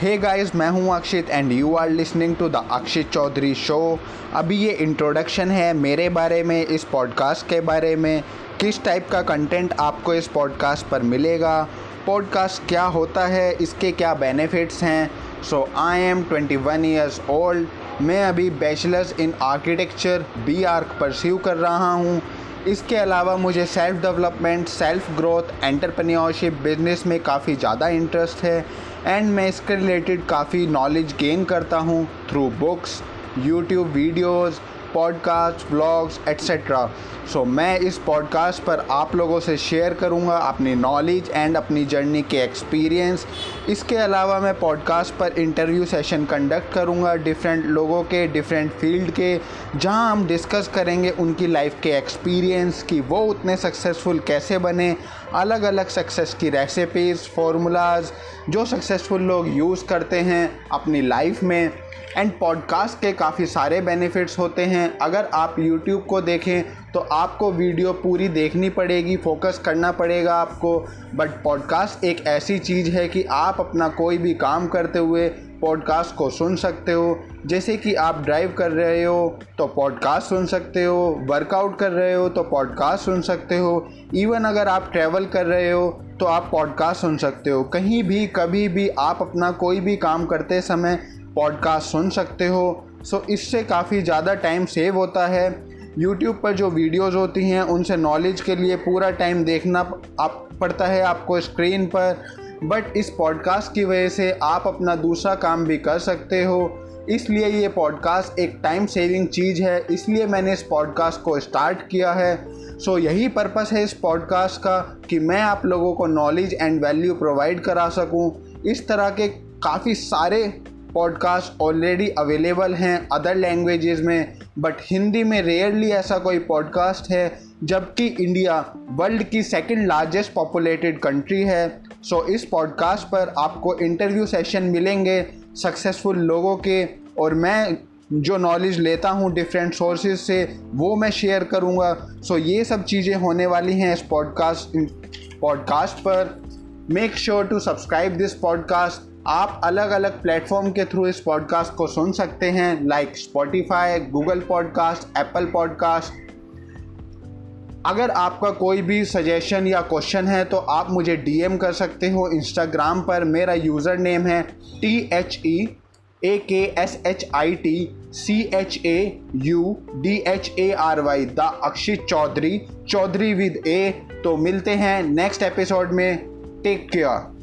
हे guys मैं हूँ Akshit and you are listening to the Akshit Chaudhary show अभी ये इंट्रोडक्शन है मेरे बारे में, इस पॉडकास्ट के बारे में. किस टाइप का कंटेंट आपको इस पॉडकास्ट पर मिलेगा? पॉडकास्ट क्या होता है? इसके क्या बेनिफिट्स हैं? So I am 21 one years old मैं अभी bachelors in architecture B arch pursue कर रहा हूँ. इसके अलावा मुझे self development self growth entrepreneurship business में काफ़ी ज़्यादा इंटरेस्ट है। एंड मैं इसके रिलेटेड काफ़ी नॉलेज गेन करता हूँ through books YouTube videos podcast vlogs etcetera so मैं इस पॉडकास्ट पर आप लोगों से शेयर करूँगा अपनी नॉलेज एंड अपनी जर्नी के एक्सपीरियंस इसके अलावा मैं पॉडकास्ट पर इंटरव्यू सेशन कंडक्ट करूँगा डिफरेंट लोगों के डिफरेंट फ़ील्ड के, जहाँ हम डिस्कस करेंगे उनकी लाइफ के एक्सपीरियंस कि, वो उतने सक्सेसफुल कैसे बने अलग अलग सक्सेस की रेसिपीज़ फार्मूलाज जो सक्सेसफुल लोग यूज़ करते हैं अपनी लाइफ में. एंड पॉडकास्ट के काफ़ी सारे बेनिफिट्स होते हैं। अगर आप यूट्यूब को देखें तो आपको वीडियो पूरी देखनी पड़ेगी फोकस करना पड़ेगा आपको। बट पॉडकास्ट एक ऐसी चीज़ है कि आप अपना कोई भी काम करते हुए पॉडकास्ट को सुन सकते हो। जैसे कि आप ड्राइव कर रहे हो तो पॉडकास्ट सुन सकते हो। वर्कआउट कर रहे हो तो पॉडकास्ट सुन सकते हो। इवन अगर आप ट्रैवल कर रहे हो तो आप पॉडकास्ट सुन सकते हो। कहीं भी, कभी भी आप अपना कोई भी काम करते समय पॉडकास्ट सुन सकते हो। सो इससे काफ़ी ज़्यादा टाइम सेव होता है। यूट्यूब पर जो वीडियोस होती हैं उनसे नॉलेज के लिए पूरा टाइम देखना आप पड़ता है आपको स्क्रीन पर। बट इस पॉडकास्ट की वजह से आप अपना दूसरा काम भी कर सकते हो। इसलिए ये पॉडकास्ट एक टाइम सेविंग चीज़ है। इसलिए मैंने इस पॉडकास्ट को स्टार्ट किया है। सो so, यही पर्पस है इस पॉडकास्ट का कि मैं आप लोगों को नॉलेज एंड वैल्यू प्रोवाइड करा सकूँ। इस तरह के काफ़ी सारे पॉडकास्ट ऑलरेडी अवेलेबल हैं अदर लैंग्वेजेस में बट हिंदी में रेयरली ऐसा कोई पॉडकास्ट है, जबकि इंडिया वर्ल्ड की सेकंड लार्जेस्ट पॉपुलेटेड कंट्री है। सो इस पॉडकास्ट पर आपको इंटरव्यू सेशन मिलेंगे सक्सेसफुल लोगों के, और मैं जो नॉलेज लेता हूँ डिफरेंट सोर्सेज से, वो मैं शेयर करूँगा। सो ये सब चीज़ें होने वाली हैं इस पॉडकास्ट पॉडकास्ट पर। Make sure to subscribe this podcast आप अलग अलग प्लेटफॉर्म के थ्रू इस पॉडकास्ट को सुन सकते हैं like Spotify Google podcast Apple podcast अगर आपका कोई भी सजेशन या क्वेश्चन है तो आप मुझे डीएम कर सकते हो इंस्टाग्राम पर। मेरा यूज़र नेम है T H E A K S H I T C H A U D H A R Y the Akshit Chaudhary Chaudhary with A तो मिलते हैं नेक्स्ट एपिसोड में। Take care